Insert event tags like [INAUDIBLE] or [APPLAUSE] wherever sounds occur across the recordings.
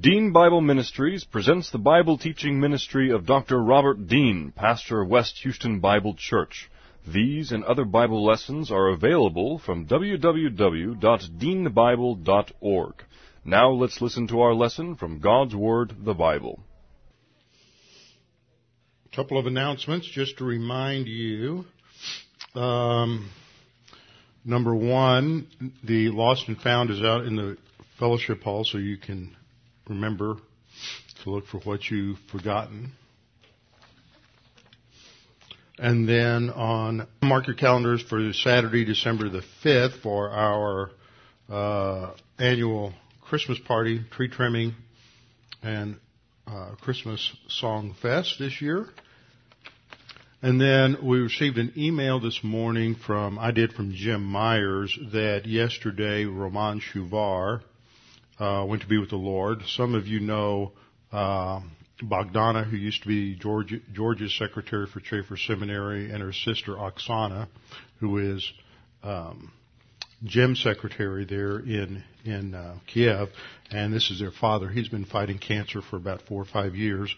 Dean Bible Ministries presents the Bible teaching ministry of Dr. Robert Dean, pastor of West Houston Bible Church. These and other Bible lessons are available from www.deanbible.org. Now let's listen to our lesson from God's Word, the Bible. A couple of announcements just to remind you. Um, number one, the Lost and Found is out in the fellowship hall, so you can remember to look for what you've forgotten. And then on mark your calendars for Saturday, December the 5th for our uh, annual Christmas party, tree trimming, and uh, Christmas Song Fest this year. And then we received an email this morning from, I did from Jim Myers, that yesterday Roman Shuvar uh, went to be with the Lord. Some of you know uh, Bogdana, who used to be Georgia, Georgia's secretary for Chafer Seminary, and her sister Oksana, who is um, Jim's secretary there in in uh, Kiev, and this is their father. He's been fighting cancer for about four or five years,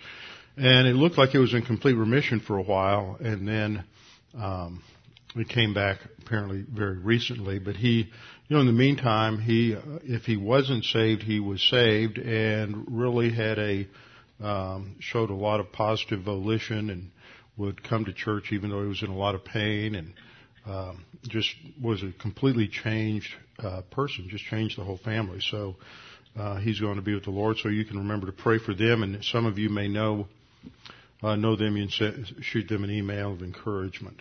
and it looked like it was in complete remission for a while, and then um, it came back apparently very recently. But he, you know, in the meantime, he if he wasn't saved, he was saved, and really had a um, showed a lot of positive volition and would come to church even though he was in a lot of pain and um, just was a completely changed uh, person, just changed the whole family. So uh, he's going to be with the Lord. So you can remember to pray for them, and some of you may know uh, know them and shoot them an email of encouragement.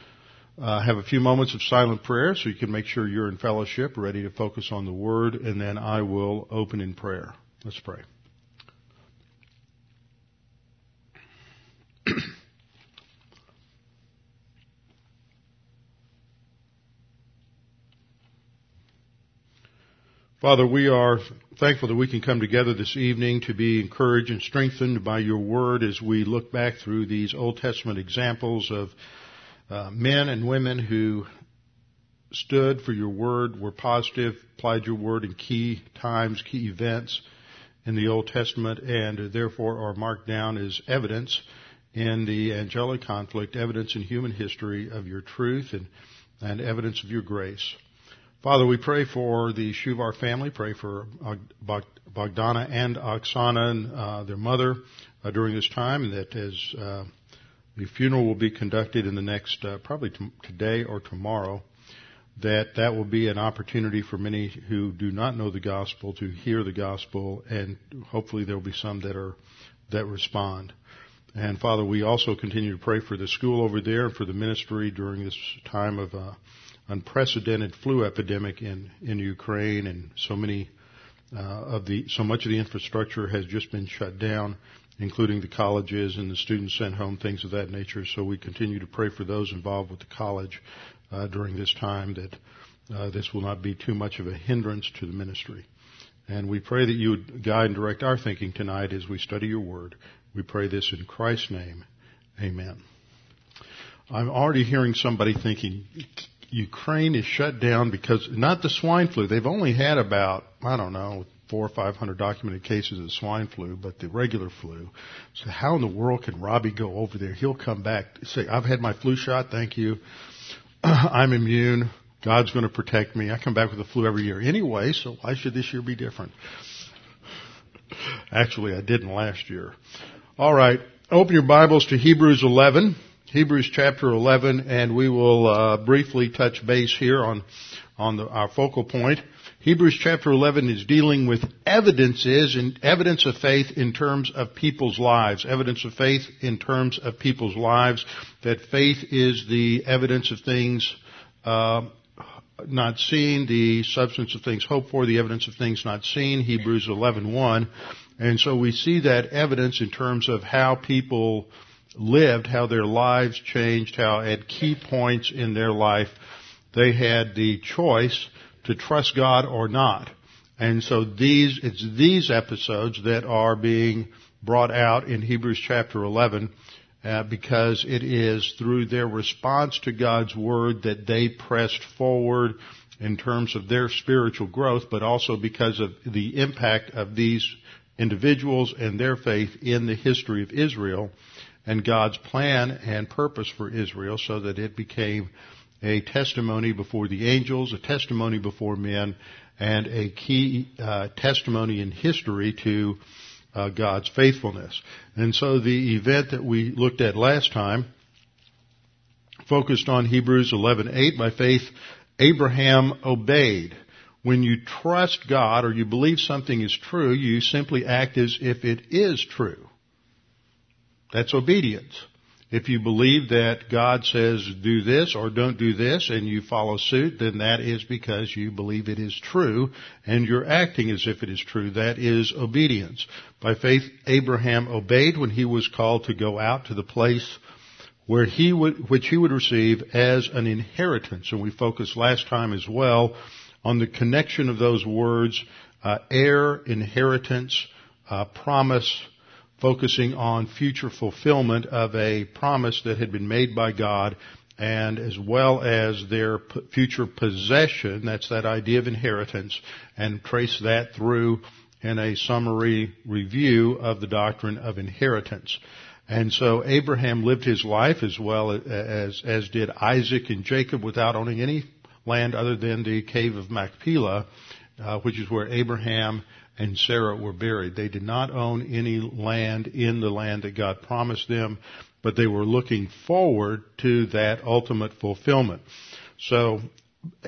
uh, have a few moments of silent prayer so you can make sure you're in fellowship, ready to focus on the word, and then I will open in prayer. Let's pray. [CLEARS THROAT] Father, we are thankful that we can come together this evening to be encouraged and strengthened by your word as we look back through these Old Testament examples of uh, men and women who stood for your word, were positive, applied your word in key times, key events in the Old Testament, and therefore are marked down as evidence in the angelic conflict, evidence in human history of your truth and, and evidence of your grace. Father, we pray for the Shuvar family, pray for Bogdana and Oksana and uh, their mother uh, during this time, that as uh, the funeral will be conducted in the next, uh, probably t- today or tomorrow, that that will be an opportunity for many who do not know the gospel to hear the gospel, and hopefully there will be some that are that respond. And Father, we also continue to pray for the school over there and for the ministry during this time of uh, unprecedented flu epidemic in, in Ukraine and so many uh, of the, so much of the infrastructure has just been shut down, including the colleges and the students sent home, things of that nature. So we continue to pray for those involved with the college uh, during this time that uh, this will not be too much of a hindrance to the ministry. And we pray that you would guide and direct our thinking tonight as we study your word. We pray this in Christ's name. Amen. I'm already hearing somebody thinking, Ukraine is shut down because not the swine flu. They've only had about I don't know four or five hundred documented cases of swine flu, but the regular flu. So how in the world can Robbie go over there? He'll come back say, "I've had my flu shot. Thank you. [CLEARS THROAT] I'm immune. God's going to protect me. I come back with the flu every year anyway, so why should this year be different?" Actually, I didn't last year. All right. Open your Bibles to Hebrews 11, Hebrews chapter 11, and we will uh, briefly touch base here on on the, our focal point. Hebrews chapter 11 is dealing with evidences and evidence of faith in terms of people's lives. Evidence of faith in terms of people's lives. That faith is the evidence of things uh, not seen, the substance of things hoped for, the evidence of things not seen. Hebrews 11:1. And so we see that evidence in terms of how people lived, how their lives changed, how at key points in their life they had the choice to trust God or not. And so these, it's these episodes that are being brought out in Hebrews chapter 11 uh, because it is through their response to God's word that they pressed forward in terms of their spiritual growth, but also because of the impact of these individuals and their faith in the history of Israel and God's plan and purpose for Israel so that it became a testimony before the angels, a testimony before men, and a key uh, testimony in history to uh, God's faithfulness. And so the event that we looked at last time focused on Hebrews 11:8. By faith, Abraham obeyed. When you trust God or you believe something is true, you simply act as if it is true. That's obedience. If you believe that God says do this or don't do this and you follow suit, then that is because you believe it is true and you're acting as if it is true. That is obedience. By faith, Abraham obeyed when he was called to go out to the place where he would, which he would receive as an inheritance. And we focused last time as well on the connection of those words, uh, heir, inheritance, uh, promise, focusing on future fulfillment of a promise that had been made by God and as well as their future possession, that's that idea of inheritance, and trace that through in a summary review of the doctrine of inheritance. And so Abraham lived his life as well as, as did Isaac and Jacob without owning any land other than the cave of Machpelah, uh, which is where Abraham and Sarah were buried. They did not own any land in the land that God promised them, but they were looking forward to that ultimate fulfillment. So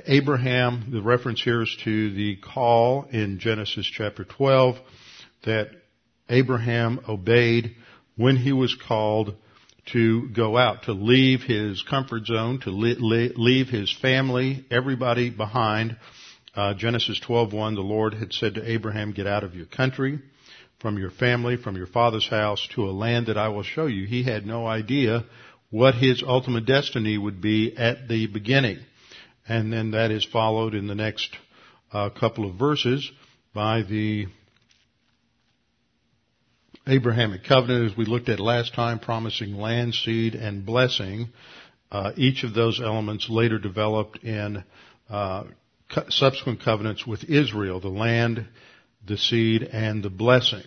Abraham, the reference here is to the call in Genesis chapter 12 that Abraham obeyed when he was called to go out, to leave his comfort zone, to leave his family, everybody behind, uh, Genesis 12:1, the Lord had said to Abraham, "Get out of your country, from your family, from your father's house, to a land that I will show you." He had no idea what his ultimate destiny would be at the beginning, and then that is followed in the next uh, couple of verses by the Abrahamic covenant, as we looked at last time, promising land, seed, and blessing. Uh, each of those elements later developed in uh, subsequent covenants with Israel, the land, the seed, and the blessing.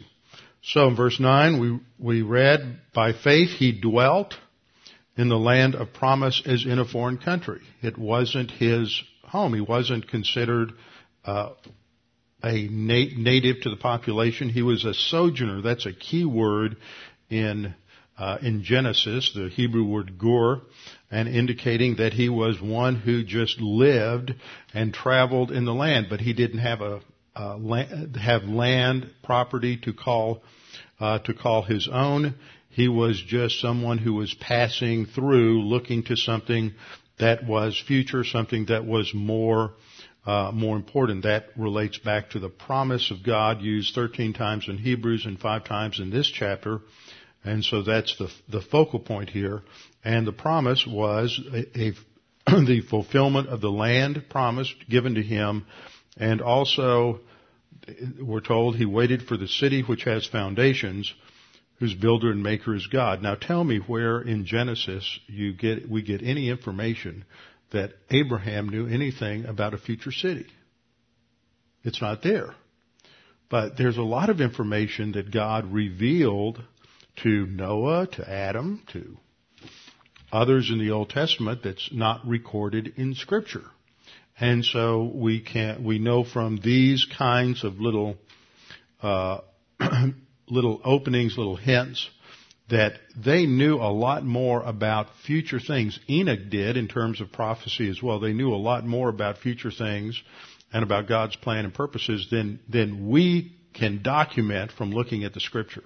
So in verse 9, we, we read, by faith he dwelt in the land of promise as in a foreign country. It wasn't his home. He wasn't considered uh, a na- native to the population. He was a sojourner. That's a key word in uh, in Genesis, the Hebrew word gur, and indicating that he was one who just lived and traveled in the land, but he didn't have a land, have land property to call uh, to call his own. He was just someone who was passing through, looking to something that was future, something that was more uh, more important. That relates back to the promise of God used 13 times in Hebrews and five times in this chapter and so that's the, the focal point here. And the promise was a, a [CLEARS THROAT] the fulfillment of the land promised given to him. And also, we're told he waited for the city which has foundations, whose builder and maker is God. Now tell me where in Genesis you get, we get any information that Abraham knew anything about a future city. It's not there. But there's a lot of information that God revealed to Noah, to Adam, to others in the Old Testament that's not recorded in Scripture. And so we can we know from these kinds of little uh, [CLEARS THROAT] little openings, little hints, that they knew a lot more about future things. Enoch did in terms of prophecy as well. They knew a lot more about future things and about God's plan and purposes than, than we can document from looking at the scripture.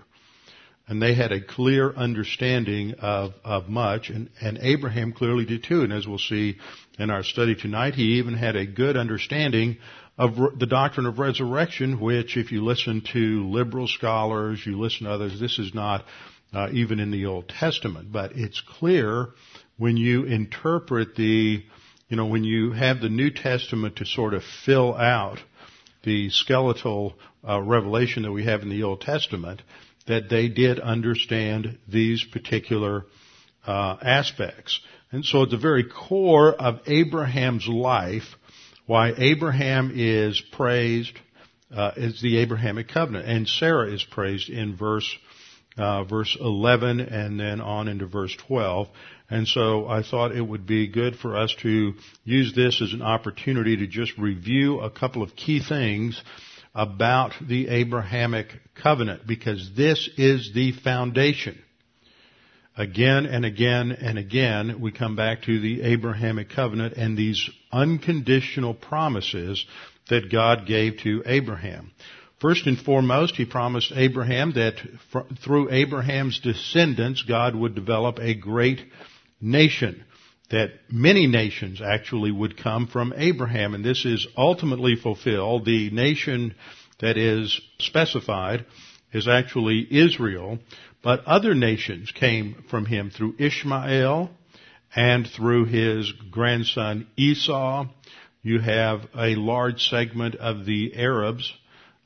And they had a clear understanding of, of much, and, and Abraham clearly did too. And as we'll see in our study tonight, he even had a good understanding of the doctrine of resurrection, which if you listen to liberal scholars, you listen to others, this is not uh, even in the Old Testament. But it's clear when you interpret the, you know, when you have the New Testament to sort of fill out the skeletal uh, revelation that we have in the Old Testament, that they did understand these particular uh, aspects. And so at the very core of Abraham's life, why Abraham is praised uh, is the Abrahamic covenant, and Sarah is praised in verse uh, verse 11 and then on into verse 12. And so I thought it would be good for us to use this as an opportunity to just review a couple of key things about the Abrahamic covenant because this is the foundation. Again and again and again, we come back to the Abrahamic covenant and these unconditional promises that God gave to Abraham. First and foremost, he promised Abraham that through Abraham's descendants, God would develop a great nation. That many nations actually would come from Abraham, and this is ultimately fulfilled. The nation that is specified is actually Israel, but other nations came from him through Ishmael and through his grandson Esau. You have a large segment of the Arabs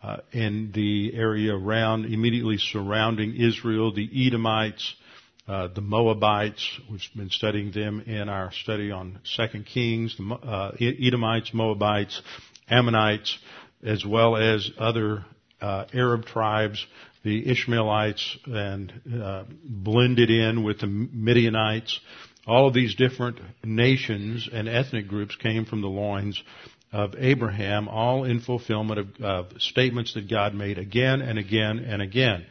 uh, in the area around, immediately surrounding Israel, the Edomites, uh, the Moabites. We've been studying them in our study on Second Kings. The uh, Edomites, Moabites, Ammonites, as well as other uh, Arab tribes, the Ishmaelites, and uh, blended in with the Midianites. All of these different nations and ethnic groups came from the loins of Abraham, all in fulfillment of, of statements that God made again and again and again.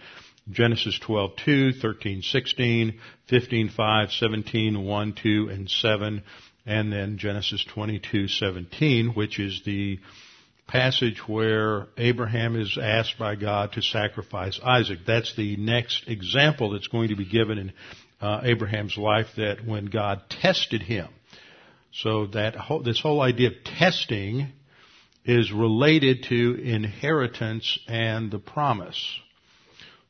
Genesis 12:2, 13:16, 15:5, 17, 1, 2, and 7, and then Genesis 22:17, which is the passage where Abraham is asked by God to sacrifice Isaac. That's the next example that's going to be given in uh, Abraham's life that when God tested him, so that whole, this whole idea of testing is related to inheritance and the promise.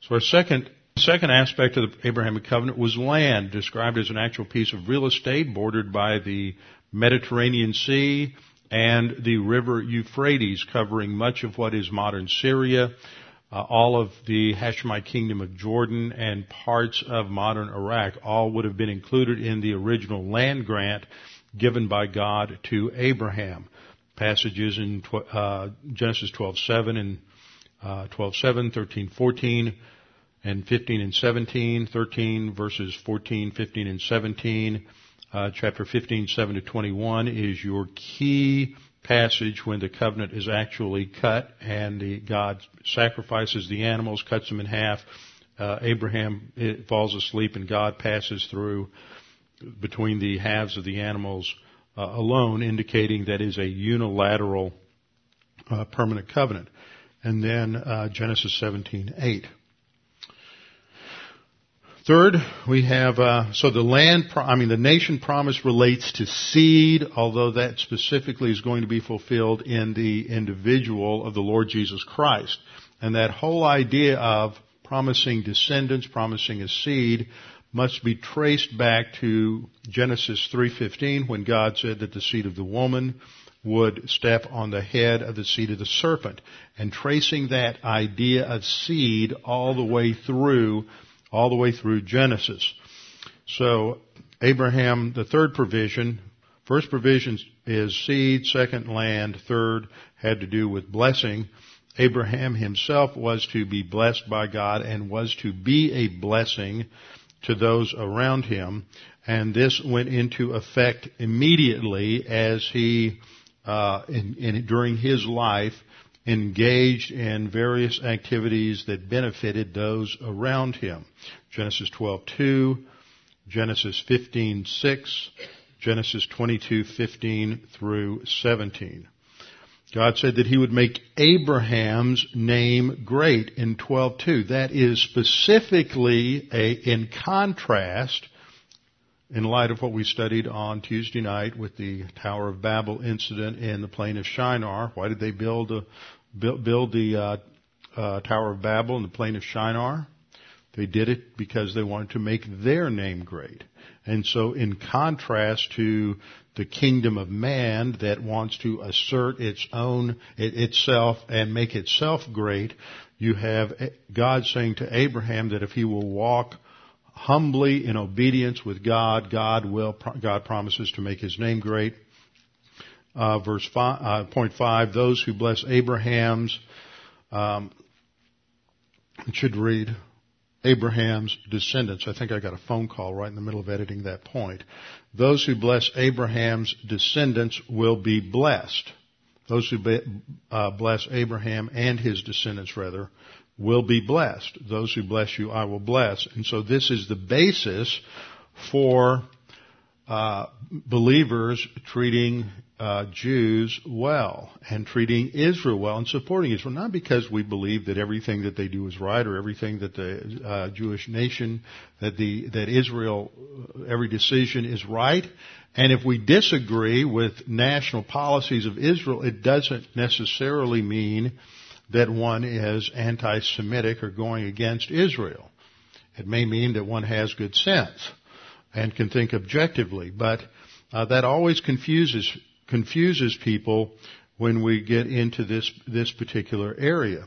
So our second second aspect of the Abrahamic covenant was land, described as an actual piece of real estate bordered by the Mediterranean Sea and the river Euphrates, covering much of what is modern Syria, uh, all of the Hashemite kingdom of Jordan, and parts of modern Iraq. All would have been included in the original land grant given by God to Abraham. Passages in uh, Genesis 12:7 and uh, 12:7, 13:14, and 15 and 17, 13 verses 14, 15, and 17. Uh, chapter 15, 7 to 21 is your key passage when the covenant is actually cut and the, God sacrifices the animals, cuts them in half. Uh, Abraham falls asleep and God passes through between the halves of the animals uh, alone, indicating that is a unilateral uh, permanent covenant. And then uh, Genesis 17:8. Third, we have uh, so the land. I mean, the nation promise relates to seed, although that specifically is going to be fulfilled in the individual of the Lord Jesus Christ. And that whole idea of promising descendants, promising a seed, must be traced back to Genesis 3:15 when God said that the seed of the woman would step on the head of the seed of the serpent and tracing that idea of seed all the way through all the way through Genesis. So Abraham the third provision first provision is seed second land third had to do with blessing Abraham himself was to be blessed by God and was to be a blessing to those around him. And this went into effect immediately as he, uh, in, in, during his life, engaged in various activities that benefited those around him. Genesis 12:2, Genesis 15:6, Genesis 22:15 through 17. God said that he would make Abraham's name great in 12:2. That is specifically a, in contrast in light of what we studied on Tuesday night with the Tower of Babel incident in the plain of Shinar. Why did they build a, build, the uh, uh, Tower of Babel in the plain of Shinar? They did it because they wanted to make their name great. And so in contrast to the kingdom of man that wants to assert its own, it, itself and make itself great, you have God saying to Abraham that if he will walk humbly in obedience with God, God will, God promises to make his name great. Uh, verse five, uh, point five, those who bless Abraham's, um, should read Abraham's descendants. I think I got a phone call right in the middle of editing that point. Those who bless Abraham's descendants will be blessed. Those who be, uh, bless Abraham and his descendants, rather, will be blessed. Those who bless you, I will bless. And so this is the basis for uh, believers treating uh, Jews well and treating Israel well and supporting Israel, not because we believe that everything that they do is right or everything that the uh, Jewish nation, that the that Israel, every decision is right. And if we disagree with national policies of Israel, it doesn't necessarily mean that one is anti-Semitic or going against Israel. It may mean that one has good sense and can think objectively, but uh, that always confuses confuses people when we get into this this particular area.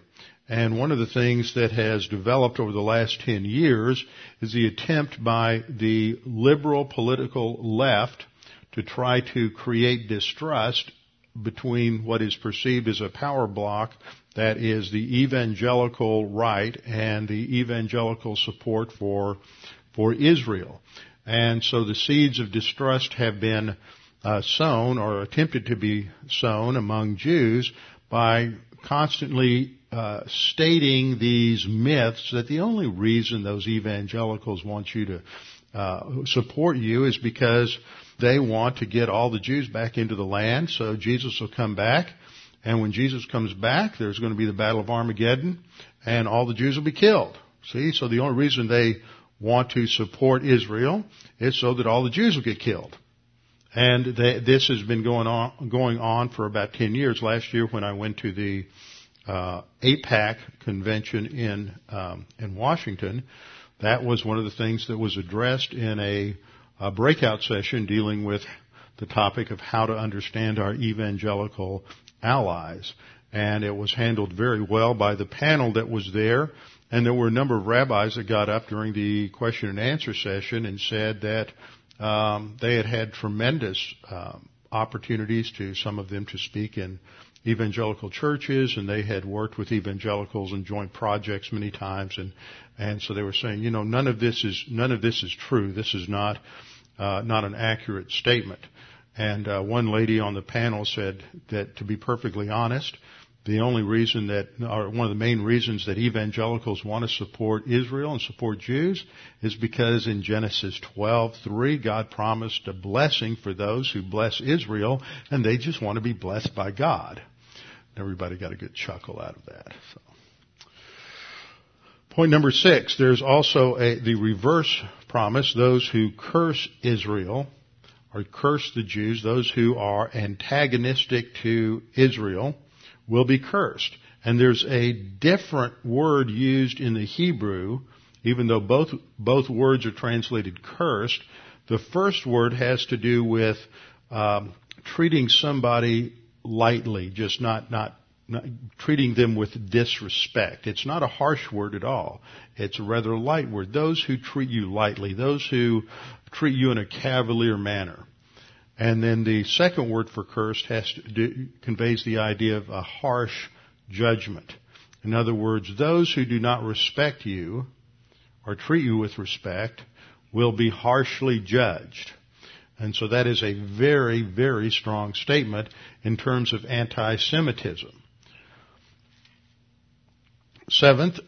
And one of the things that has developed over the last 10 years is the attempt by the liberal political left to try to create distrust between what is perceived as a power block that is the evangelical right and the evangelical support for for Israel. And so the seeds of distrust have been uh, sown or attempted to be sown among Jews by constantly uh, stating these myths that the only reason those evangelicals want you to uh, support you is because they want to get all the Jews back into the land so Jesus will come back and when Jesus comes back, there's going to be the Battle of Armageddon, and all the Jews will be killed. See, so the only reason they want to support Israel is so that all the Jews will get killed. And they, this has been going on going on for about ten years. Last year, when I went to the uh, AIPAC convention in um, in Washington, that was one of the things that was addressed in a, a breakout session dealing with the topic of how to understand our evangelical allies. And it was handled very well by the panel that was there. And there were a number of rabbis that got up during the question and answer session and said that um, they had had tremendous um, opportunities to some of them to speak in evangelical churches, and they had worked with evangelicals in joint projects many times, and and so they were saying, you know, none of this is none of this is true. This is not uh, not an accurate statement. And uh, one lady on the panel said that, to be perfectly honest, the only reason that, or one of the main reasons that evangelicals want to support Israel and support Jews is because in Genesis 12:3 God promised a blessing for those who bless Israel, and they just want to be blessed by God. Everybody got a good chuckle out of that. So. Point number six: There's also a, the reverse promise: those who curse Israel or curse the Jews, those who are antagonistic to Israel, will be cursed. And there's a different word used in the Hebrew, even though both, both words are translated cursed. The first word has to do with um, treating somebody lightly, just not, not not, treating them with disrespect. It's not a harsh word at all. It's a rather light word. Those who treat you lightly, those who treat you in a cavalier manner. And then the second word for cursed has to do, conveys the idea of a harsh judgment. In other words, those who do not respect you or treat you with respect will be harshly judged. And so that is a very, very strong statement in terms of anti-Semitism. Seventh,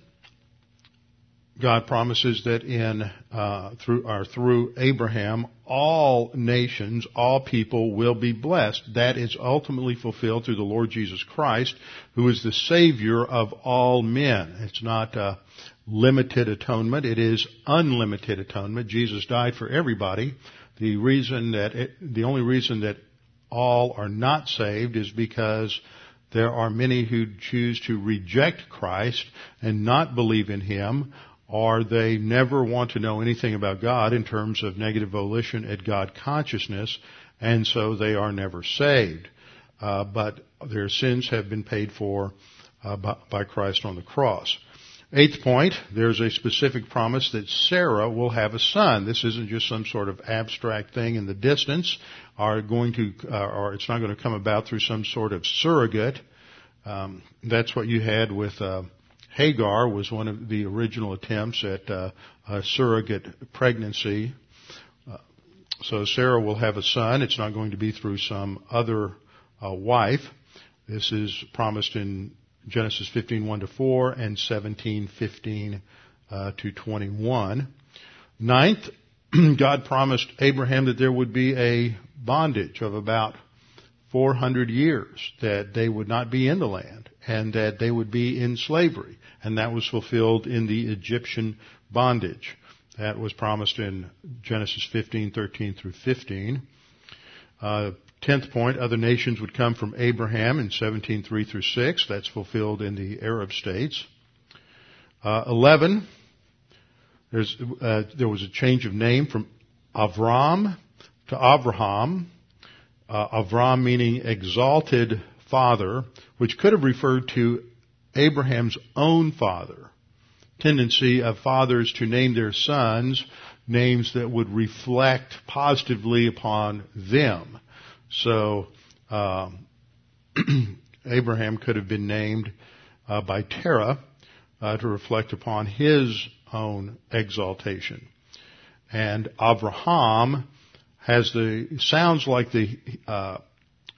God promises that in uh, through or through Abraham, all nations, all people will be blessed. That is ultimately fulfilled through the Lord Jesus Christ, who is the Savior of all men. It's not a limited atonement; it is unlimited atonement. Jesus died for everybody. The reason that it, the only reason that all are not saved is because there are many who choose to reject Christ and not believe in Him or they never want to know anything about God in terms of negative volition at God consciousness, and so they are never saved. Uh, but their sins have been paid for uh, by, by Christ on the cross. Eighth point, there's a specific promise that Sarah will have a son. This isn't just some sort of abstract thing in the distance, or going to, uh, or it's not going to come about through some sort of surrogate. Um, that's what you had with uh, Hagar was one of the original attempts at uh, a surrogate pregnancy. Uh, so Sarah will have a son. It's not going to be through some other uh, wife. This is promised in Genesis 15:1 to 4 and 17:15 uh, to 21. Ninth, [CLEARS THROAT] God promised Abraham that there would be a bondage of about 400 years, that they would not be in the land, and that they would be in slavery. And that was fulfilled in the Egyptian bondage. That was promised in Genesis 15, 13 through 15. Uh, tenth point, other nations would come from Abraham in 17, 3 through 6. That's fulfilled in the Arab states. Uh, 11, uh, there was a change of name from Avram to Abraham uh, Avram meaning exalted father, which could have referred to Abraham's own father. Tendency of fathers to name their sons names that would reflect positively upon them. So um, [CLEARS THROAT] Abraham could have been named uh, by Terah uh, to reflect upon his own exaltation. And Abraham has the sounds like the uh,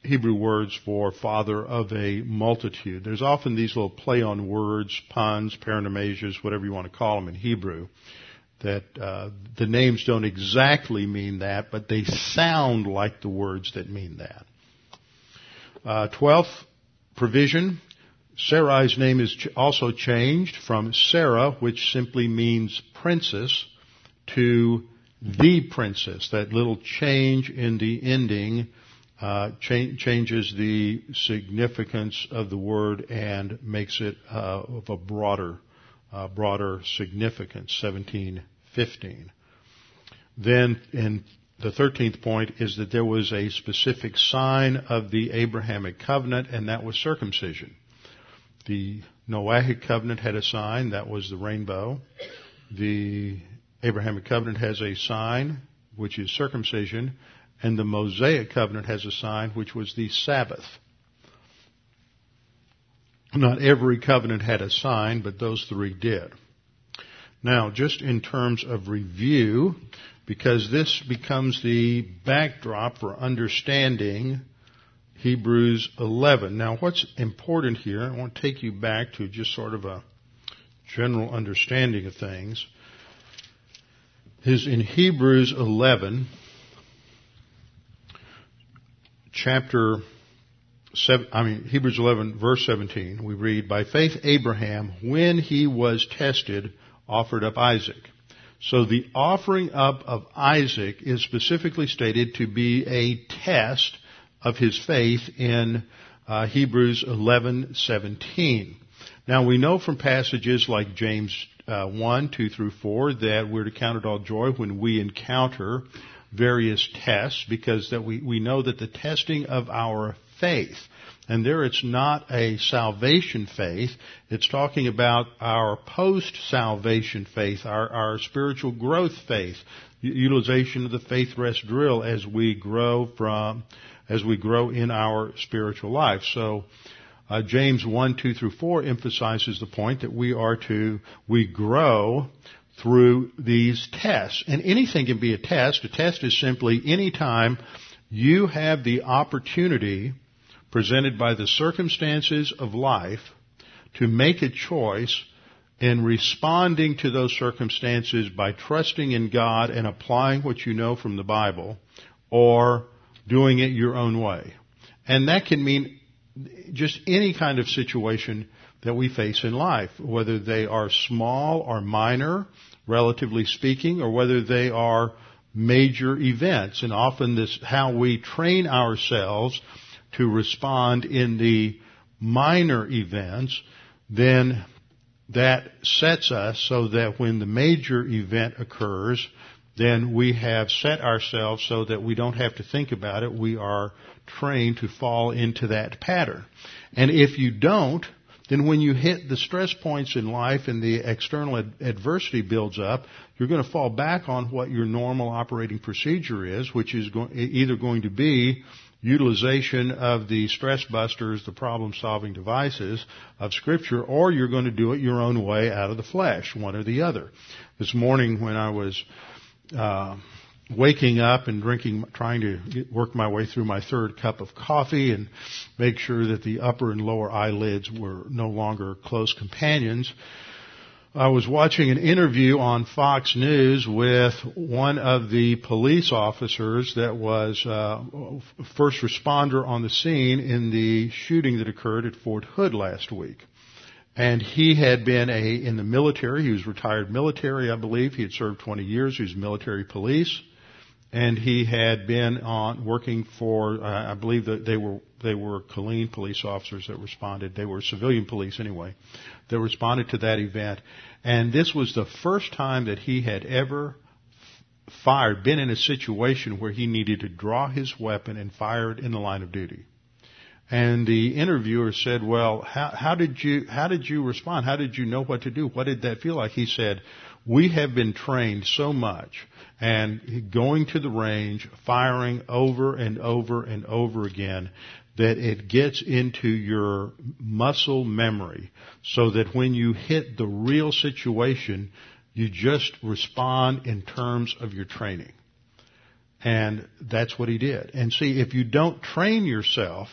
Hebrew words for father of a multitude. There's often these little play on words, puns, paronomasias, whatever you want to call them in Hebrew. That uh, the names don't exactly mean that, but they sound like the words that mean that. Uh, twelfth provision. Sarai's name is also changed from Sarah, which simply means princess, to the princess. That little change in the ending uh, cha- changes the significance of the word and makes it uh, of a broader, uh, broader significance. Seventeen fifteen. Then in the thirteenth point is that there was a specific sign of the Abrahamic covenant, and that was circumcision. The Noahic covenant had a sign, that was the rainbow. The Abrahamic covenant has a sign, which is circumcision, and the Mosaic covenant has a sign, which was the Sabbath. Not every covenant had a sign, but those three did. Now, just in terms of review, because this becomes the backdrop for understanding Hebrews 11. Now, what's important here, I want to take you back to just sort of a general understanding of things is in Hebrews 11, chapter 7, I mean, Hebrews 11, verse 17, we read, By faith Abraham, when he was tested, offered up Isaac. So the offering up of Isaac is specifically stated to be a test of his faith in uh, Hebrews 11:17. Now we know from passages like James uh, 1, 2 through 4 that we're to count it all joy when we encounter various tests because that we, we know that the testing of our faith and there it's not a salvation faith. It's talking about our post-salvation faith, our, our spiritual growth faith, utilization of the faith rest drill as we grow from, as we grow in our spiritual life. So, uh, James 1, 2 through 4 emphasizes the point that we are to, we grow through these tests. And anything can be a test. A test is simply any time you have the opportunity presented by the circumstances of life to make a choice in responding to those circumstances by trusting in God and applying what you know from the Bible or doing it your own way. And that can mean just any kind of situation that we face in life, whether they are small or minor, relatively speaking, or whether they are major events. And often this, how we train ourselves to respond in the minor events, then that sets us so that when the major event occurs, then we have set ourselves so that we don't have to think about it. We are trained to fall into that pattern. And if you don't, then when you hit the stress points in life and the external ad- adversity builds up, you're going to fall back on what your normal operating procedure is, which is go- either going to be utilization of the stress busters, the problem solving devices of scripture, or you're going to do it your own way out of the flesh, one or the other. This morning when I was, uh, waking up and drinking, trying to get, work my way through my third cup of coffee and make sure that the upper and lower eyelids were no longer close companions. I was watching an interview on Fox News with one of the police officers that was uh, first responder on the scene in the shooting that occurred at Fort Hood last week. And he had been a in the military. He was retired military, I believe. He had served 20 years. He was military police and he had been on working for uh, I believe that they were they were Killeen police officers that responded. They were civilian police anyway that responded to that event, and this was the first time that he had ever fired, been in a situation where he needed to draw his weapon and fire it in the line of duty. And the interviewer said, "Well, how, how did you how did you respond? How did you know what to do? What did that feel like?" He said, "We have been trained so much and going to the range, firing over and over and over again, that it gets into your muscle memory so that when you hit the real situation, you just respond in terms of your training. And that's what he did. And see, if you don't train yourself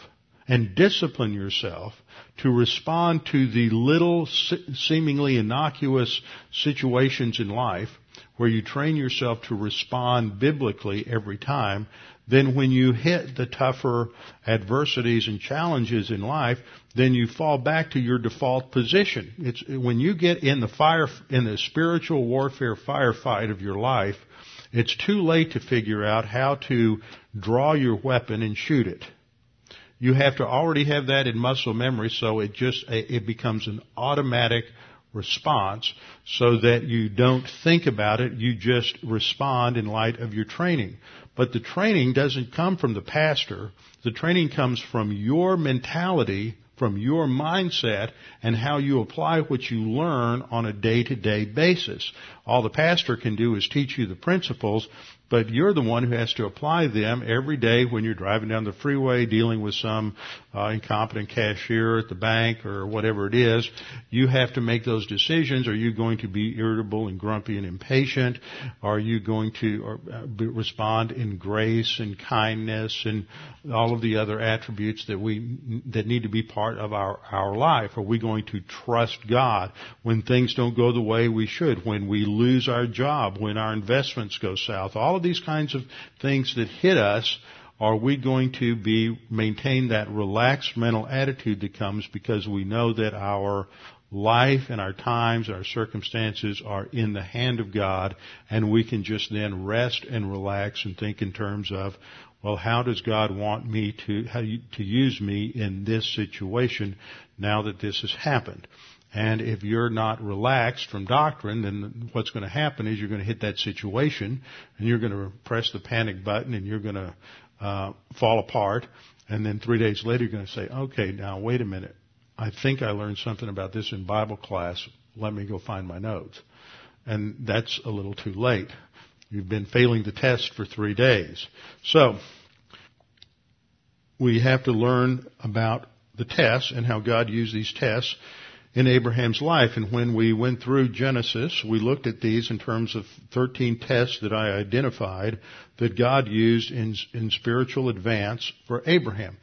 and discipline yourself to respond to the little seemingly innocuous situations in life, where you train yourself to respond biblically every time, then when you hit the tougher adversities and challenges in life, then you fall back to your default position. It's when you get in the fire in the spiritual warfare firefight of your life, it's too late to figure out how to draw your weapon and shoot it. You have to already have that in muscle memory, so it just it becomes an automatic response so that you don't think about it, you just respond in light of your training. But the training doesn't come from the pastor. The training comes from your mentality, from your mindset, and how you apply what you learn on a day-to-day basis. All the pastor can do is teach you the principles, but you're the one who has to apply them every day when you're driving down the freeway dealing with some uh, incompetent cashier at the bank or whatever it is. You have to make those decisions. Are you going to be irritable and grumpy and impatient? Are you going to uh, respond in grace and kindness and all of the other attributes that we that need to be part of our our life? Are we going to trust God when things don't go the way we should? When we lose our job? When our investments go south? All of these kinds of things that hit us, are we going to be maintain that relaxed mental attitude that comes because we know that our life and our times, our circumstances are in the hand of God and we can just then rest and relax and think in terms of, well, how does God want me to, how to use me in this situation now that this has happened? And if you're not relaxed from doctrine, then what's going to happen is you're going to hit that situation and you're going to press the panic button and you're going to uh, fall apart. And then three days later, you're going to say, okay, now wait a minute. I think I learned something about this in Bible class. Let me go find my notes. And that's a little too late. You've been failing the test for three days. So, we have to learn about the tests and how God used these tests in Abraham's life. And when we went through Genesis, we looked at these in terms of 13 tests that I identified that God used in, in spiritual advance for Abraham.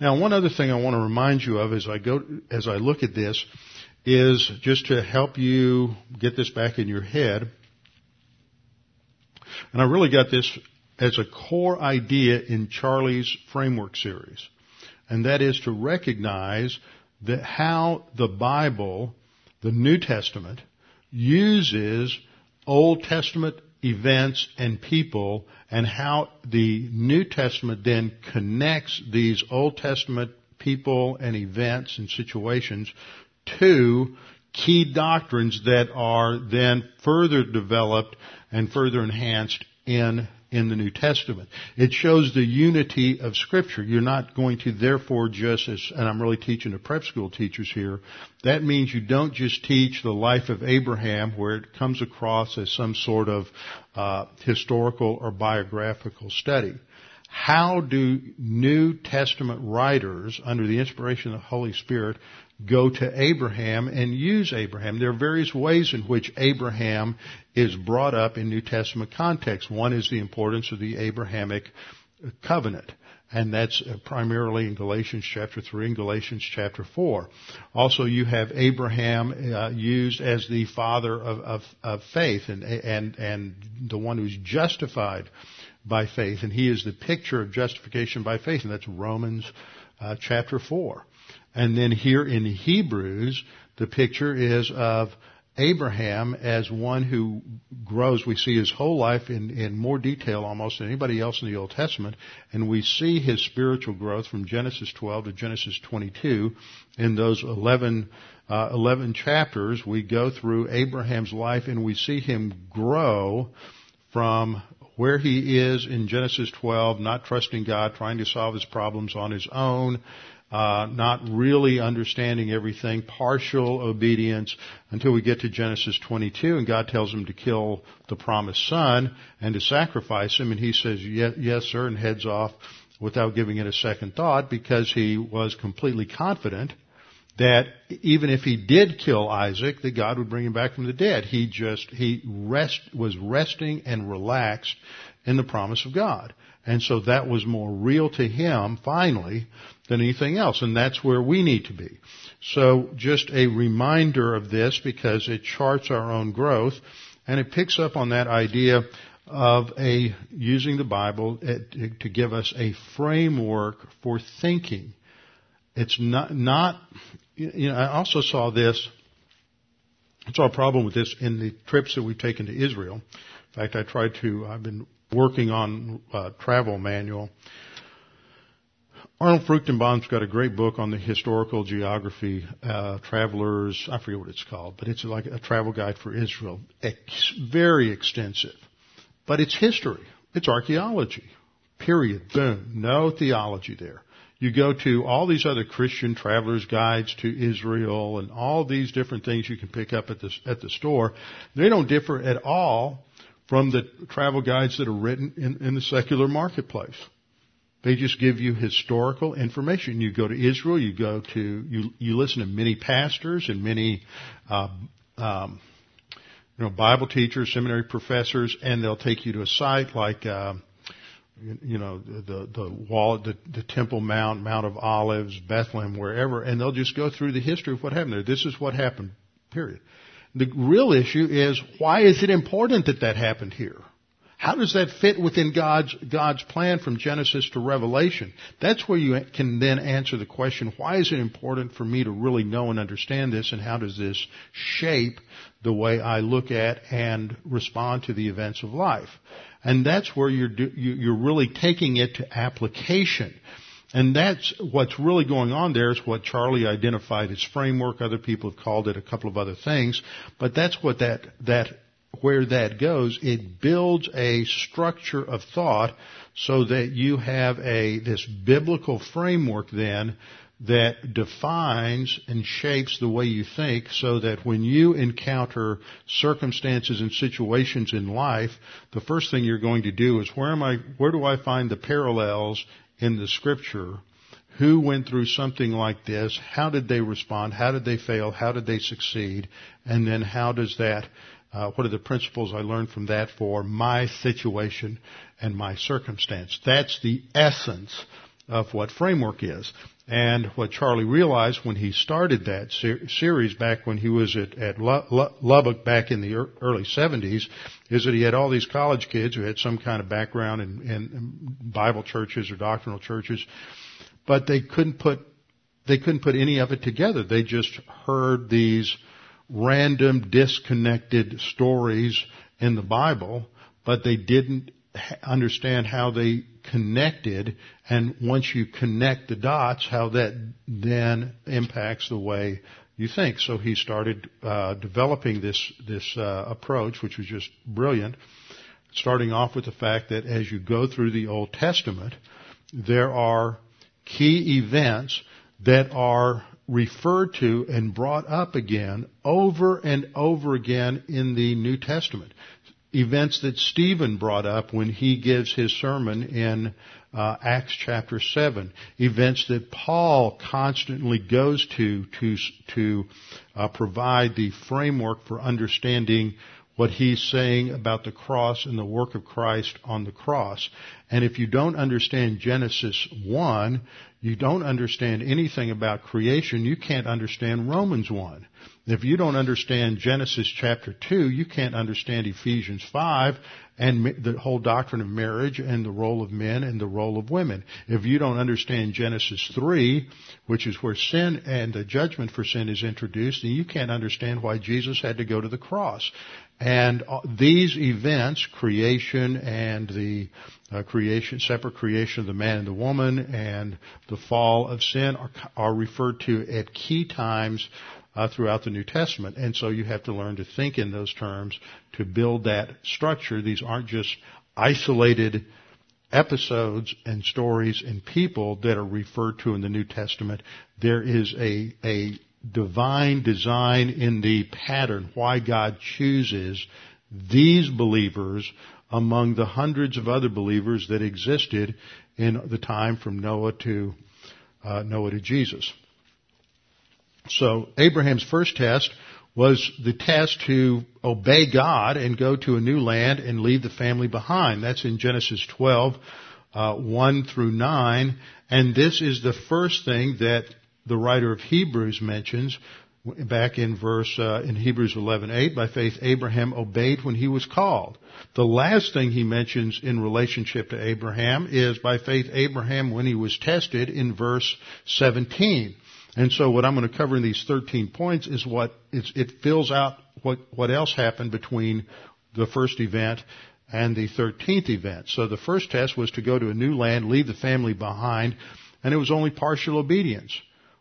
Now, one other thing I want to remind you of as I go, as I look at this, is just to help you get this back in your head. And I really got this as a core idea in Charlie's framework series. And that is to recognize that how the Bible, the New Testament, uses Old Testament events and people and how the New Testament then connects these Old Testament people and events and situations to key doctrines that are then further developed and further enhanced in in the New Testament. It shows the unity of Scripture. You're not going to therefore just as, and I'm really teaching to prep school teachers here, that means you don't just teach the life of Abraham where it comes across as some sort of uh, historical or biographical study. How do New Testament writers, under the inspiration of the Holy Spirit, go to Abraham and use Abraham. There are various ways in which Abraham is brought up in New Testament context. One is the importance of the Abrahamic covenant. And that's primarily in Galatians chapter 3 and Galatians chapter 4. Also, you have Abraham uh, used as the father of, of, of faith and, and, and the one who's justified by faith. And he is the picture of justification by faith. And that's Romans uh, chapter 4. And then here in Hebrews, the picture is of Abraham as one who grows. We see his whole life in, in more detail almost than anybody else in the Old Testament. And we see his spiritual growth from Genesis 12 to Genesis 22. In those 11, uh, 11 chapters, we go through Abraham's life and we see him grow from where he is in Genesis 12, not trusting God, trying to solve his problems on his own, uh, not really understanding everything, partial obedience until we get to Genesis 22 and God tells him to kill the promised son and to sacrifice him and he says yes, yes sir and heads off without giving it a second thought because he was completely confident that even if he did kill Isaac, that God would bring him back from the dead. He just, he rest, was resting and relaxed in the promise of God. And so that was more real to him, finally, than anything else. And that's where we need to be. So just a reminder of this because it charts our own growth and it picks up on that idea of a, using the Bible eh, to give us a framework for thinking. It's not, not, you know, I also saw this, I saw a problem with this in the trips that we've taken to Israel. In fact, I tried to, I've been working on a travel manual. Arnold Fruchtenbaum's got a great book on the historical geography, uh, travelers, I forget what it's called, but it's like a travel guide for Israel. Ex- very extensive. But it's history. It's archaeology. Period. Boom. No theology there. You go to all these other Christian travelers guides to Israel and all these different things you can pick up at the, at the store. They don't differ at all from the travel guides that are written in, in the secular marketplace. They just give you historical information. You go to Israel, you go to, you, you listen to many pastors and many, uh, um, you know, Bible teachers, seminary professors, and they'll take you to a site like, uh, you, know, the, the wall, the, the Temple Mount, Mount of Olives, Bethlehem, wherever, and they'll just go through the history of what happened there. This is what happened, period. The real issue is why is it important that that happened here? How does that fit within God's, God's plan from Genesis to Revelation? That's where you can then answer the question, why is it important for me to really know and understand this and how does this shape the way I look at and respond to the events of life? And that's where you're, you're really taking it to application. And that's what's really going on there is what Charlie identified as framework. Other people have called it a couple of other things. But that's what that, that, where that goes. It builds a structure of thought so that you have a, this biblical framework then that defines and shapes the way you think so that when you encounter circumstances and situations in life, the first thing you're going to do is where am I, where do I find the parallels in the scripture who went through something like this, how did they respond, how did they fail, how did they succeed, and then how does that, uh, what are the principles I learned from that for my situation and my circumstance. That's the essence of what framework is. And what Charlie realized when he started that ser- series back when he was at, at Lubbock back in the early 70s is that he had all these college kids who had some kind of background in, in Bible churches or doctrinal churches, but they couldn't put they couldn't put any of it together. They just heard these random disconnected stories in the Bible, but they didn't understand how they connected and once you connect the dots, how that then impacts the way you think. So he started uh, developing this this uh, approach, which was just brilliant. Starting off with the fact that as you go through the Old Testament, there are key events that are referred to and brought up again over and over again in the New Testament events that Stephen brought up when he gives his sermon in uh, Acts chapter 7. Events that Paul constantly goes to to, to uh, provide the framework for understanding what he's saying about the cross and the work of Christ on the cross. And if you don't understand Genesis 1, you don't understand anything about creation, you can't understand Romans 1. If you don't understand Genesis chapter 2, you can't understand Ephesians 5 and the whole doctrine of marriage and the role of men and the role of women. If you don't understand Genesis 3, which is where sin and the judgment for sin is introduced, then you can't understand why Jesus had to go to the cross. And uh, these events, creation and the uh, creation, separate creation of the man and the woman and the fall of sin are, are referred to at key times uh, throughout the New Testament. And so you have to learn to think in those terms to build that structure. These aren't just isolated episodes and stories and people that are referred to in the New Testament. There is a, a divine design in the pattern why God chooses these believers among the hundreds of other believers that existed in the time from Noah to uh, Noah to Jesus. So Abraham's first test was the test to obey God and go to a new land and leave the family behind. That's in Genesis 12, uh, 1 through 9. And this is the first thing that the writer of Hebrews mentions back in verse uh, in Hebrews 11:8 by faith Abraham obeyed when he was called. The last thing he mentions in relationship to Abraham is by faith Abraham when he was tested in verse 17. And so what I'm going to cover in these 13 points is what it fills out what what else happened between the first event and the 13th event. So the first test was to go to a new land, leave the family behind, and it was only partial obedience.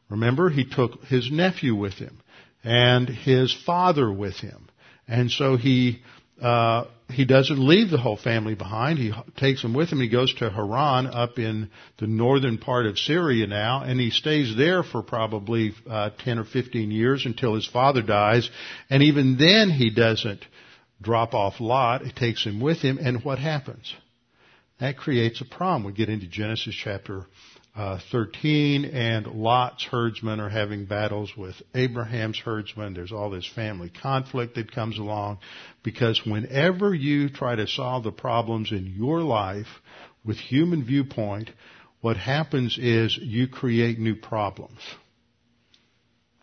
Remember, he took his nephew with him and his father with him. And so he, uh, he doesn't leave the whole family behind. He takes them with him. He goes to Haran up in the northern part of Syria now, and he stays there for probably uh, 10 or 15 years until his father dies. And even then he doesn't drop off Lot. He takes him with him, and what happens? That creates a problem. We get into Genesis chapter uh, 13, and Lot's herdsmen are having battles with Abraham's herdsmen. There's all this family conflict that comes along because whenever you try to solve the problems in your life with human viewpoint, what happens is you create new problems.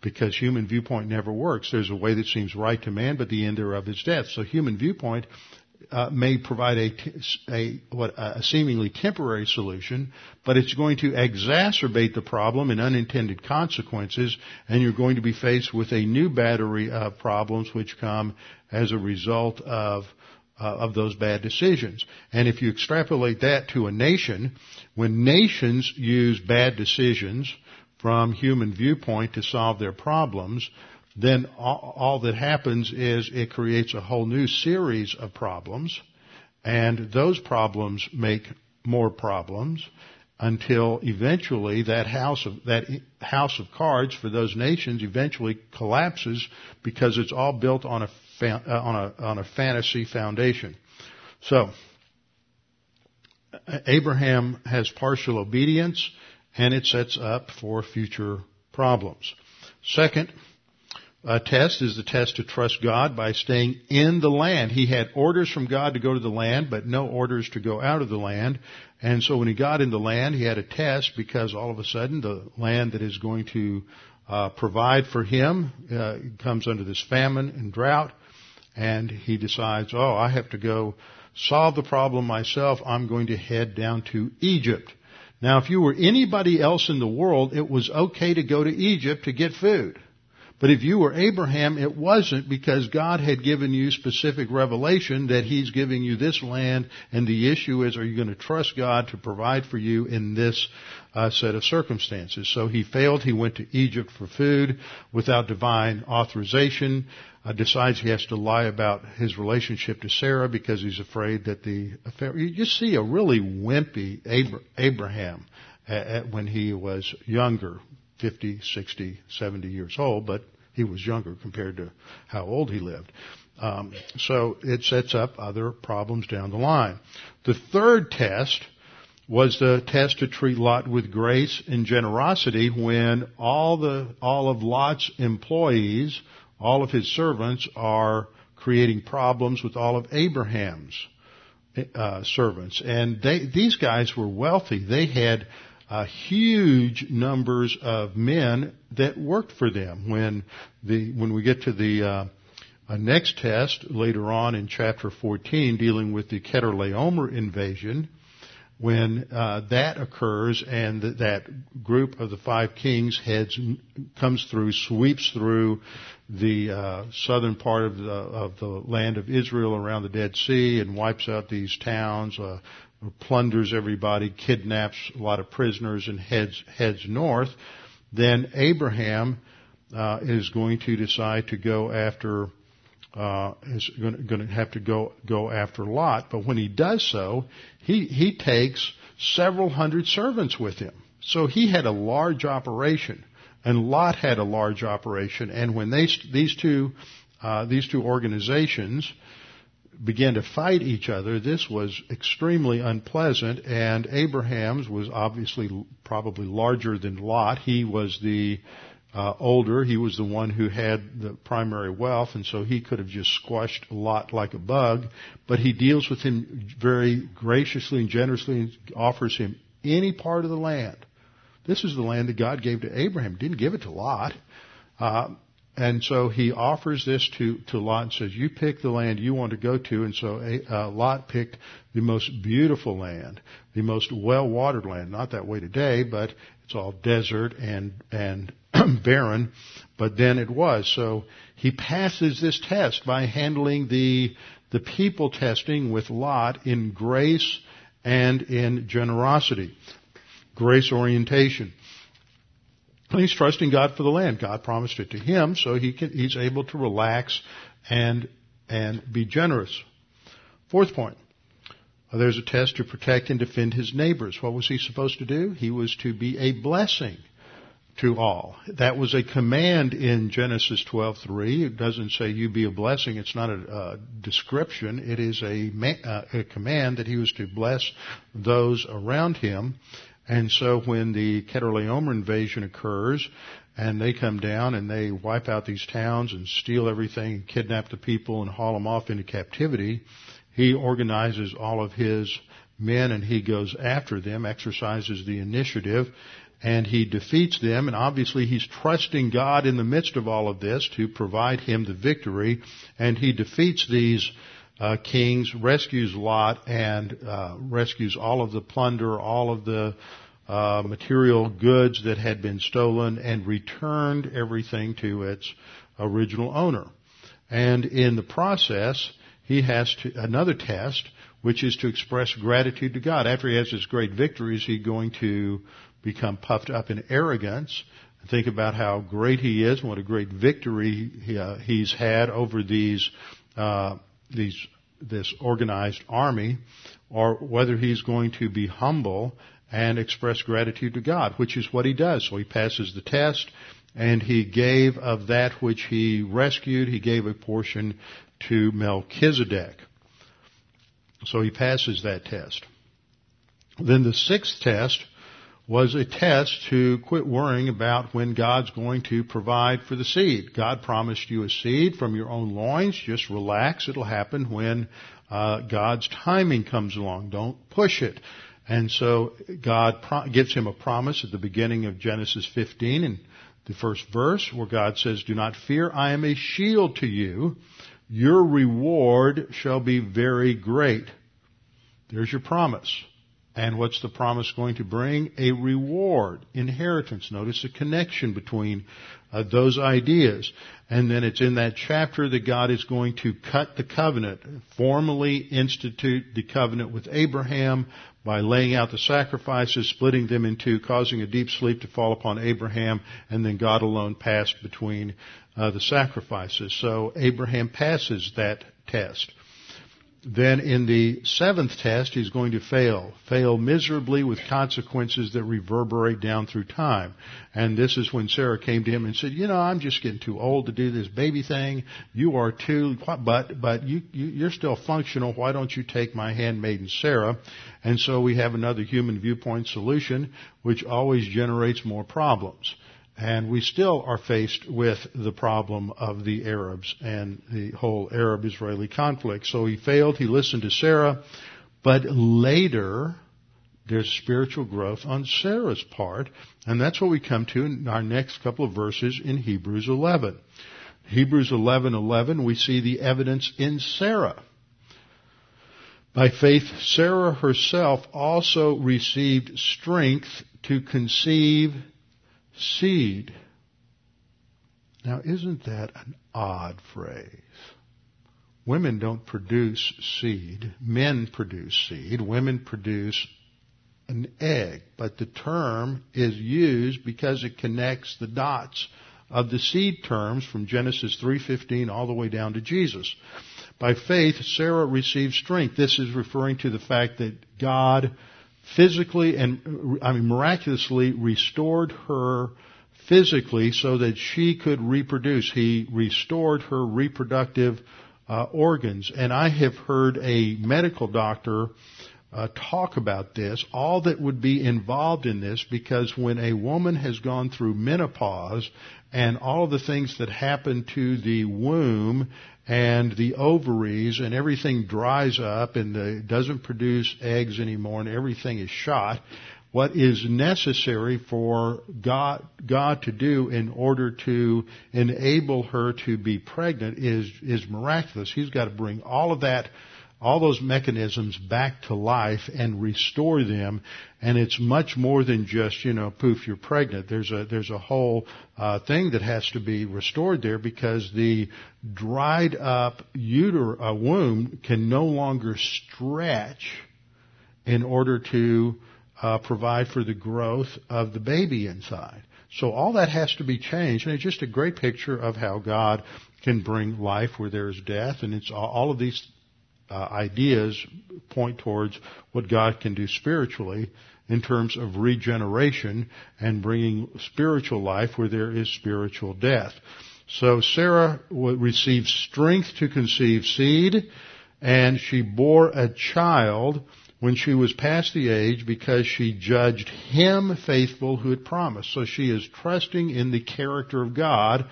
Because human viewpoint never works. There's a way that seems right to man, but the end thereof is death. So human viewpoint uh, may provide a, a, what, a seemingly temporary solution, but it's going to exacerbate the problem in unintended consequences, and you're going to be faced with a new battery of problems which come as a result of uh, of those bad decisions. And if you extrapolate that to a nation, when nations use bad decisions from human viewpoint to solve their problems, then all, all that happens is it creates a whole new series of problems, and those problems make more problems until eventually that house of that house of cards for those nations eventually collapses because it's all built on a uh, on a on a fantasy foundation. So Abraham has partial obedience and it sets up for future problems. Second, uh, test is the test to trust God by staying in the land. He had orders from God to go to the land, but no orders to go out of the land. And so when he got in the land, he had a test because all of a sudden the land that is going to uh, provide for him uh, comes under this famine and drought, and he decides, oh, I have to go solve the problem myself. I'm going to head down to Egypt. Now, if you were anybody else in the world, it was okay to go to Egypt to get food. But if you were Abraham, it wasn't because God had given you specific revelation that He's giving you this land, and the issue is, are you going to trust God to provide for you in this uh, set of circumstances? So he failed. He went to Egypt for food without divine authorization. Uh, decides he has to lie about his relationship to Sarah because he's afraid that the Pharaoh. You just see a really wimpy Abraham when he was younger 50, 60, 70 years old, but he was younger compared to how old he lived. Um, so it sets up other problems down the line. The third test was the test to treat Lot with grace and generosity when all the all of Lot's employees, all of his servants are creating problems with all of Abraham's uh, servants, and they, these guys were wealthy. They had uh, huge numbers of men that worked for them. When the when we get to the uh, uh, next test later on in chapter 14, dealing with the Chedorlaomer invasion, when uh, that occurs and th- that group of the five kings heads comes through, sweeps through the uh, southern part of the of the land of Israel around the Dead Sea and wipes out these towns. Uh, plunders everybody, kidnaps a lot of prisoners, and heads heads north, then Abraham uh, is going to decide to go after uh, is going to have to go go after Lot. But when he does so, he he takes several hundred servants with him. So he had a large operation, and Lot had a large operation. And when they these two uh, these two organizations began to fight each other, this was extremely unpleasant, and Abraham's was obviously probably larger than Lot. He was the uh, older, he was the one who had the primary wealth, and so he could have just squashed Lot like a bug, but he deals with him very graciously and generously and offers him any part of the land. This is the land that God gave to Abraham. Didn't give it to Lot. Uh, and so he offers this to, to Lot and says, you pick the land you want to go to. And so uh, Lot picked the most beautiful land, the most well-watered land. Not that way today, but it's all desert and, and [CLEARS THROAT] barren. But then it was. So he passes this test by handling the, the people testing with Lot in grace and in generosity. Grace orientation. He's trusting God for the land. God promised it to him, so he can, he's able to relax and, and be generous. Fourth point. There's a test to protect and defend his neighbors. What was he supposed to do? He was to be a blessing to all. That was a command in Genesis 12:3. It doesn't say you be a blessing. It's not a, a description. It is a, uh, a command that he was to bless those around him. And so when the Chedorlaomer invasion occurs, and they come down and they wipe out these towns and steal everything and kidnap the people and haul them off into captivity, he organizes all of his men and he goes after them, exercises the initiative, and he defeats them. And obviously he's trusting God in the midst of all of this to provide him the victory, and he defeats these uh, kings, rescues Lot, and uh, rescues all of the plunder, all of the uh, material goods that had been stolen, and returned everything to its original owner. And in the process, he has to, another test, which is to express gratitude to God. After he has his great victory, is he going to become puffed up in arrogance? and Think about how great he is and what a great victory he, uh, he's had over these uh, these this organized army, or whether he's going to be humble and express gratitude to God, which is what he does. So he passes the test, and he gave of that which he rescued, he gave a portion to Melchizedek. So he passes that test. Then the sixth test was a test to quit worrying about when God's going to provide for the seed. God promised you a seed from your own loins. Just relax. It'll happen when uh, God's timing comes along. Don't push it. And so God pro- gives him a promise at the beginning of Genesis 15 in the first verse where God says, Do not fear, I am a shield to you. Your reward shall be very great. There's your promise. And what's the promise going to bring? A reward, inheritance. Notice the connection between uh, those ideas. And then it's in that chapter that God is going to cut the covenant, formally institute the covenant with Abraham by laying out the sacrifices, splitting them in two, causing a deep sleep to fall upon Abraham, and then God alone passed between uh, the sacrifices. So Abraham passes that test. Then in the seventh test, he's going to fail. Fail miserably with consequences that reverberate down through time. And this is when Sarah came to him and said, you know, I'm just getting too old to do this baby thing. You are too, but, but you, you, you're still functional. Why don't you take my handmaiden Sarah? And so we have another human viewpoint solution, which always generates more problems. And we still are faced with the problem of the Arabs and the whole Arab-Israeli conflict. So he failed. He listened to Sarah. But later, there's spiritual growth on Sarah's part. And that's what we come to in our next couple of verses in Hebrews 11. Hebrews 11:11 we see the evidence in Sarah. By faith Sarah herself also received strength to conceive seed. Now, isn't that an odd phrase? Women don't produce seed. Men produce seed. Women produce an egg. But the term is used because it connects the dots of the seed terms from Genesis 3.15 all the way down to Jesus. By faith, Sarah received strength. This is referring to the fact that God physically and I mean miraculously restored her physically so that she could reproduce. He restored her reproductive uh, organs. And I have heard a medical doctor uh, talk about this, all that would be involved in this, because when a woman has gone through menopause and all the things that happen to the womb and the ovaries and everything dries up and the, doesn't produce eggs anymore and everything is shot. What is necessary for God, God to do in order to enable her to be pregnant is, is miraculous. He's got to bring all of that all those mechanisms back to life and restore them. And it's much more than just, you know, poof, you're pregnant. There's a, there's a whole uh, thing that has to be restored there because the dried up uter, uh, womb can no longer stretch in order to uh, provide for the growth of the baby inside. So all that has to be changed, and it's just a great picture of how God can bring life where there is death, and it's all of these uh, ideas point towards what God can do spiritually in terms of regeneration and bringing spiritual life where there is spiritual death. So Sarah received strength to conceive seed, and she bore a child when she was past the age because she judged him faithful who had promised. So she is trusting in the character of God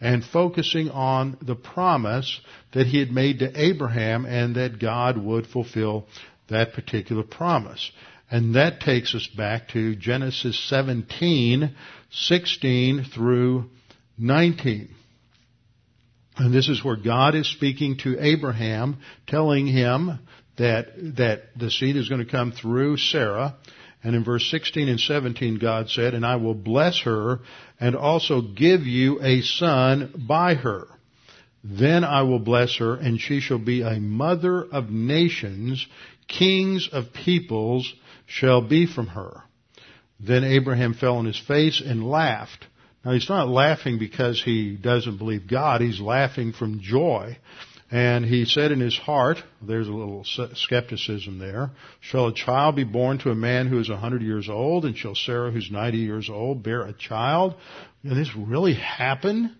and focusing on the promise that he had made to Abraham and that God would fulfill that particular promise. And that takes us back to Genesis 17, 16 through 19. And this is where God is speaking to Abraham, telling him that, that the seed is going to come through Sarah, and in verse 16 and 17, God said, And I will bless her and also give you a son by her. Then I will bless her, and she shall be a mother of nations. Kings of peoples shall be from her. Then Abraham fell on his face and laughed. Now he's not laughing because he doesn't believe God. He's laughing from joy and he said in his heart, there's a little skepticism there, shall a child be born to a man who is a hundred years old, and shall Sarah, who's ninety years old, bear a child? Can this really happen?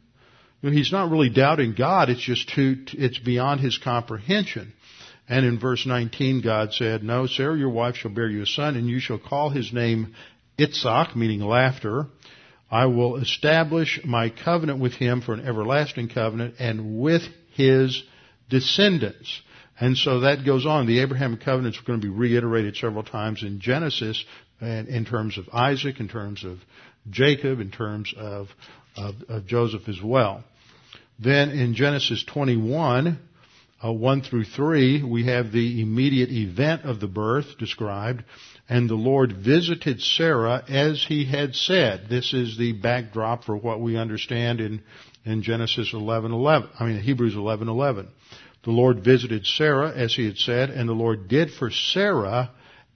He's not really doubting God, it's just too, it's beyond his comprehension. And in verse 19, God said, No, Sarah, your wife shall bear you a son, and you shall call his name Itzhak, meaning laughter. I will establish my covenant with him for an everlasting covenant and with his descendants. And so that goes on. The Abrahamic covenants are going to be reiterated several times in Genesis in terms of Isaac, in terms of Jacob, in terms of, of, of Joseph as well. Then in Genesis 21, uh, 1 through 3, we have the immediate event of the birth described, and the Lord visited Sarah as he had said. This is the backdrop for what we understand in, in Genesis 11:11. I mean Hebrews 11:11. The Lord visited Sarah as he had said, and the Lord did for Sarah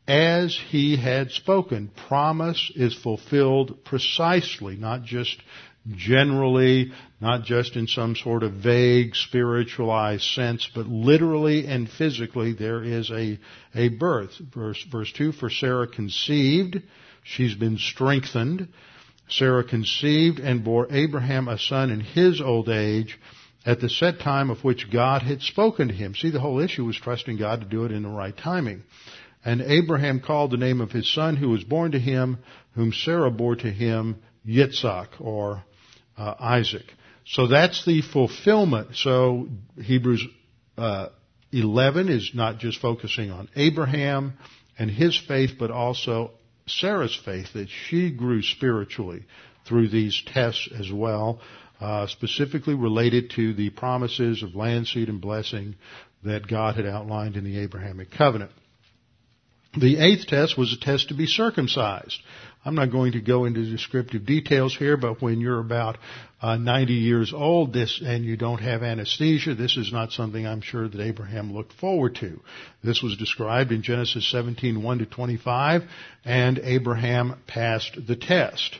as he had spoken. Promise is fulfilled precisely, not just generally, not just in some sort of vague spiritualized sense, but literally and physically there is a, a birth. Verse, verse 2, for Sarah conceived, she's been strengthened. Sarah conceived and bore Abraham a son in his old age at the set time of which God had spoken to him. See, the whole issue was trusting God to do it in the right timing. And Abraham called the name of his son who was born to him, whom Sarah bore to him, Yitzhak, or uh, Isaac. So that's the fulfillment. So Hebrews uh, 11 is not just focusing on Abraham and his faith, but also Sarah's faith, that she grew spiritually through these tests as well, uh, specifically related to the promises of land, seed, and blessing that God had outlined in the Abrahamic covenant. The eighth test was a test to be circumcised. I'm not going to go into descriptive details here, but when you're about uh, 90 years old this, and you don't have anesthesia, this is not something I'm sure that Abraham looked forward to. This was described in Genesis 17, 1 to 25, and Abraham passed the test.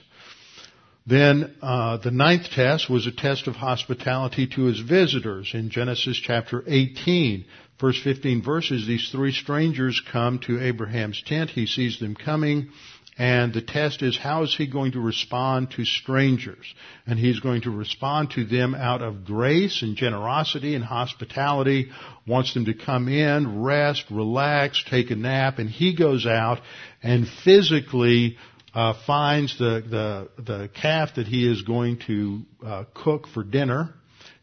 Then uh, the ninth test was a test of hospitality to his visitors in Genesis chapter 18. First 15 verses, these three strangers come to Abraham's tent. He sees them coming. And the test is how is he going to respond to strangers? And he's going to respond to them out of grace and generosity and hospitality, wants them to come in, rest, relax, take a nap, and he goes out and physically uh, finds the, the, the calf that he is going to uh, cook for dinner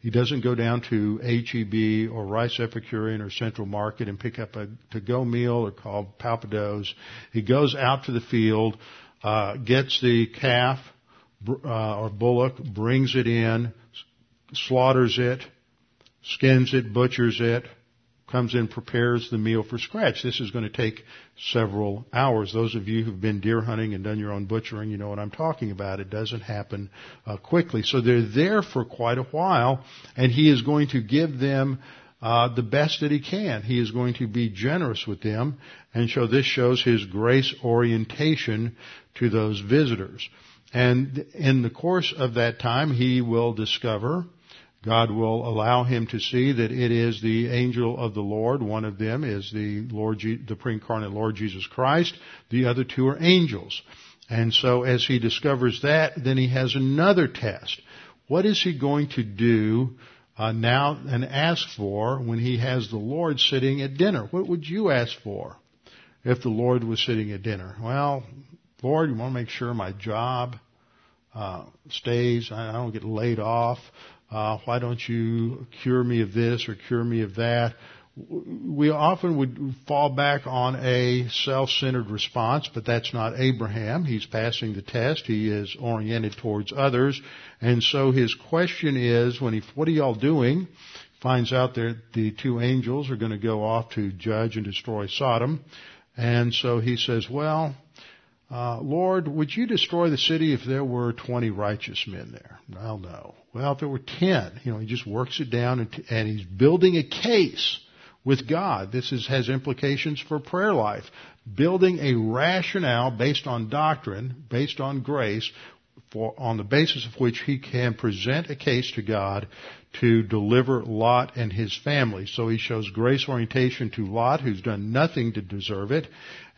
he doesn't go down to HEB or Rice Epicurean or Central Market and pick up a to-go meal or call Pappadeaux. He goes out to the field, uh, gets the calf uh, or bullock, brings it in, slaughters it, skins it, butchers it, comes in, prepares the meal for scratch. This is going to take several hours. Those of you who've been deer hunting and done your own butchering, you know what I'm talking about. It doesn't happen uh, quickly. So they're there for quite a while, and he is going to give them uh, the best that he can. He is going to be generous with them, and so this shows his grace orientation to those visitors. And in the course of that time, he will discover God will allow him to see that it is the angel of the Lord. One of them is the Lord, the pre-incarnate Lord Jesus Christ. The other two are angels. And so as he discovers that, then he has another test. What is he going to do uh, now and ask for when he has the Lord sitting at dinner? What would you ask for if the Lord was sitting at dinner? Well, Lord, you want to make sure my job uh, stays. I don't get laid off. Uh, why don't you cure me of this or cure me of that? We often would fall back on a self-centered response, but that's not Abraham. He's passing the test. He is oriented towards others. And so his question is, when he, what are y'all doing? Finds out that the two angels are going to go off to judge and destroy Sodom. And so he says, well, uh, Lord, would you destroy the city if there were 20 righteous men there? Well, no. Well, if there were 10, you know, he just works it down and, and he's building a case with God. This is, has implications for prayer life. Building a rationale based on doctrine, based on grace, for, on the basis of which he can present a case to God to deliver Lot and his family. So he shows grace orientation to Lot, who's done nothing to deserve it,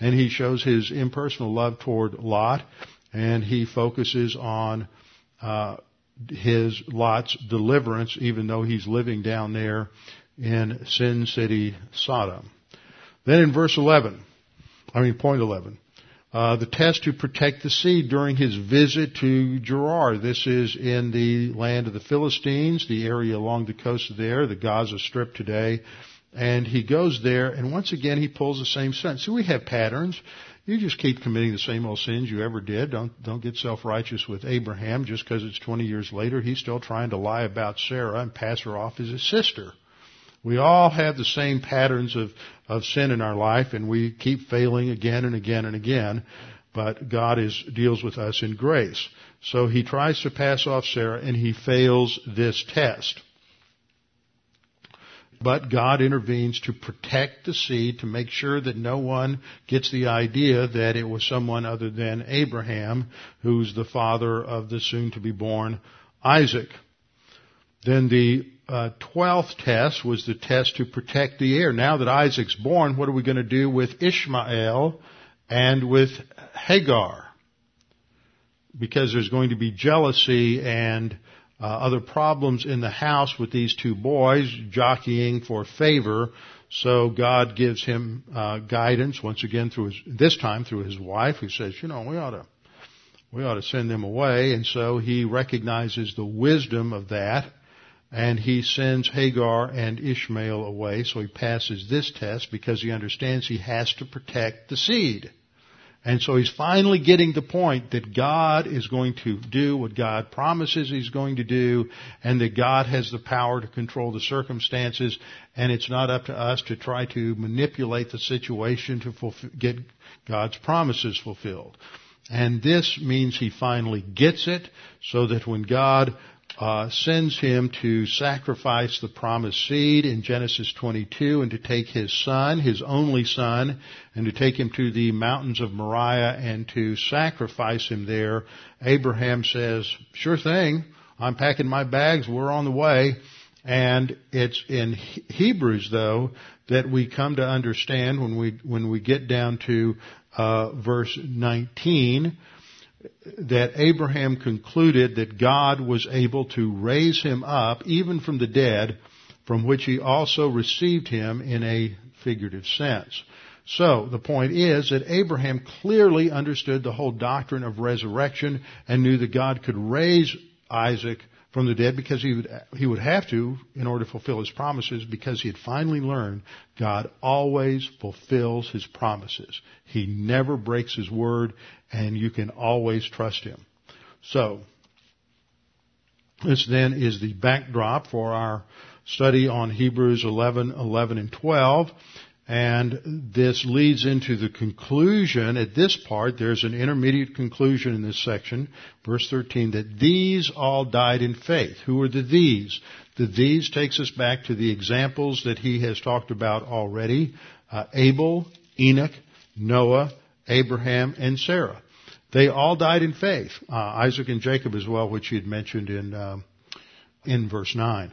and he shows his impersonal love toward Lot, and he focuses on uh, his Lot's deliverance, even though he's living down there in Sin City, Sodom. Then in verse 11, I mean point 11, Uh, the test to protect the seed during his visit to Gerar. This is in the land of the Philistines, the area along the coast there, the Gaza Strip today. And he goes there, and once again he pulls the same stunt. So we have patterns. You just keep committing the same old sins you ever did. Don't don't get self-righteous with Abraham just because it's 20 years later. He's still trying to lie about Sarah and pass her off as his sister. We all have the same patterns of, of sin in our life and we keep failing again and again and again, but God is, deals with us in grace. So he tries to pass off Sarah and he fails this test. But God intervenes to protect the seed, to make sure that no one gets the idea that it was someone other than Abraham, who's the father of the soon to be born Isaac. Then the uh, 12th test was the test to protect the heir. Now that Isaac's born, what are we going to do with Ishmael and with Hagar? Because there's going to be jealousy and uh, other problems in the house with these two boys jockeying for favor. So God gives him uh, guidance once again through his, this time through his wife, who says, you know, we ought to we ought to send them away. And so he recognizes the wisdom of that and he sends Hagar and Ishmael away. So he passes this test because he understands he has to protect the seed. And so he's finally getting the point that God is going to do what God promises he's going to do and that God has the power to control the circumstances and it's not up to us to try to manipulate the situation to get God's promises fulfilled. And this means he finally gets it so that when God uh, sends him to sacrifice the promised seed in Genesis 22 and to take his son, his only son, and to take him to the mountains of Moriah and to sacrifice him there. Abraham says, sure thing. I'm packing my bags. We're on the way. And it's in Hebrews though that we come to understand when we, when we get down to, uh, verse 19, that Abraham concluded that God was able to raise him up even from the dead, from which he also received him in a figurative sense. So, the point is that Abraham clearly understood the whole doctrine of resurrection and knew that God could raise Isaac from the dead because he would, he would have to in order to fulfill his promises because he had finally learned God always fulfills his promises. He never breaks his word and you can always trust him. So, this then is the backdrop for our study on Hebrews 11, 11 and 12. And this leads into the conclusion at this part. There's an intermediate conclusion in this section, verse 13, that these all died in faith. Who are the these? The these takes us back to the examples that he has talked about already. Uh, Abel, Enoch, Noah, Abraham, and Sarah. They all died in faith. Uh, Isaac and Jacob as well, which he had mentioned in, uh, in verse 9.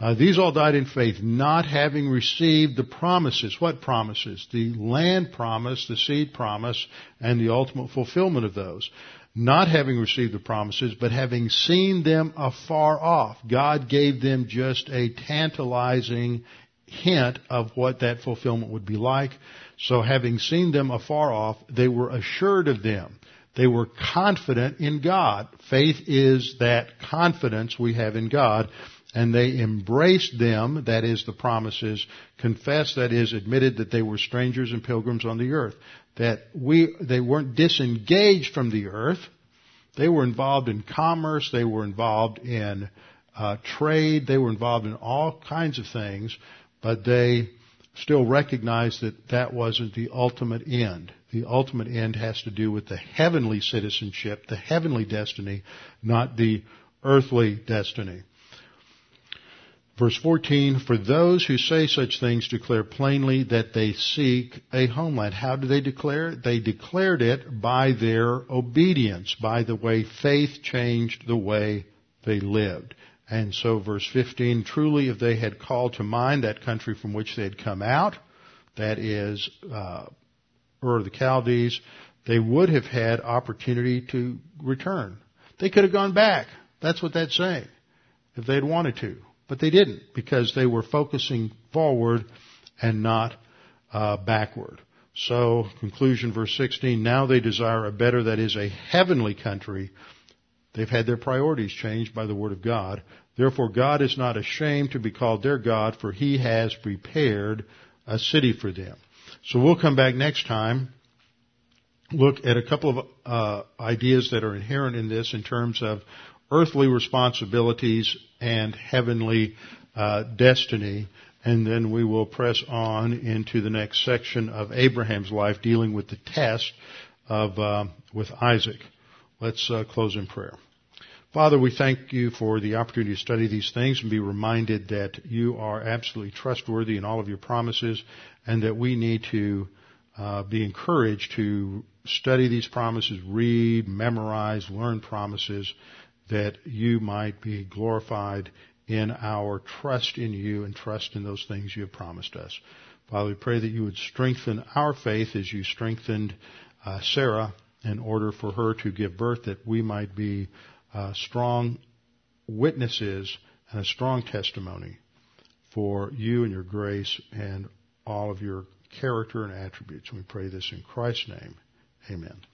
Uh, these all died in faith, not having received the promises. What promises? The land promise, the seed promise, and the ultimate fulfillment of those. Not having received the promises, but having seen them afar off. God gave them just a tantalizing hint of what that fulfillment would be like. So having seen them afar off, they were assured of them. They were confident in God. Faith is that confidence we have in God and they embraced them, that is the promises, confessed, that is admitted that they were strangers and pilgrims on the earth. That we, they weren't disengaged from the earth. They were involved in commerce. They were involved in uh, trade. They were involved in all kinds of things, but they still recognized that that wasn't the ultimate end. The ultimate end has to do with the heavenly citizenship, the heavenly destiny, not the earthly destiny. Verse 14, for those who say such things declare plainly that they seek a homeland. How do they declare it? They declared it by their obedience, by the way faith changed the way they lived. And so verse 15, truly if they had called to mind that country from which they had come out, that is, uh, Ur the Chaldees, they would have had opportunity to return. They could have gone back. That's what that's saying. If they'd wanted to. But they didn't because they were focusing forward and not uh, backward. So, conclusion, verse 16, now they desire a better, that is a heavenly country. They've had their priorities changed by the word of God. Therefore God is not ashamed to be called their God, for he has prepared a city for them. So we'll come back next time, look at a couple of uh, ideas that are inherent in this in terms of earthly responsibilities and heavenly uh, destiny, and then we will press on into the next section of Abraham's life, dealing with the test of uh, with Isaac. Let's uh, close in prayer. Father, we thank you for the opportunity to study these things and be reminded that you are absolutely trustworthy in all of your promises and that we need to uh, be encouraged to study these promises, read, memorize, learn promises that you might be glorified in our trust in you and trust in those things you have promised us. Father, we pray that you would strengthen our faith as you strengthened uh, Sarah in order for her to give birth that we might be uh, strong witnesses and a strong testimony for you and your grace and all of your character and attributes. We pray this in Christ's name. Amen.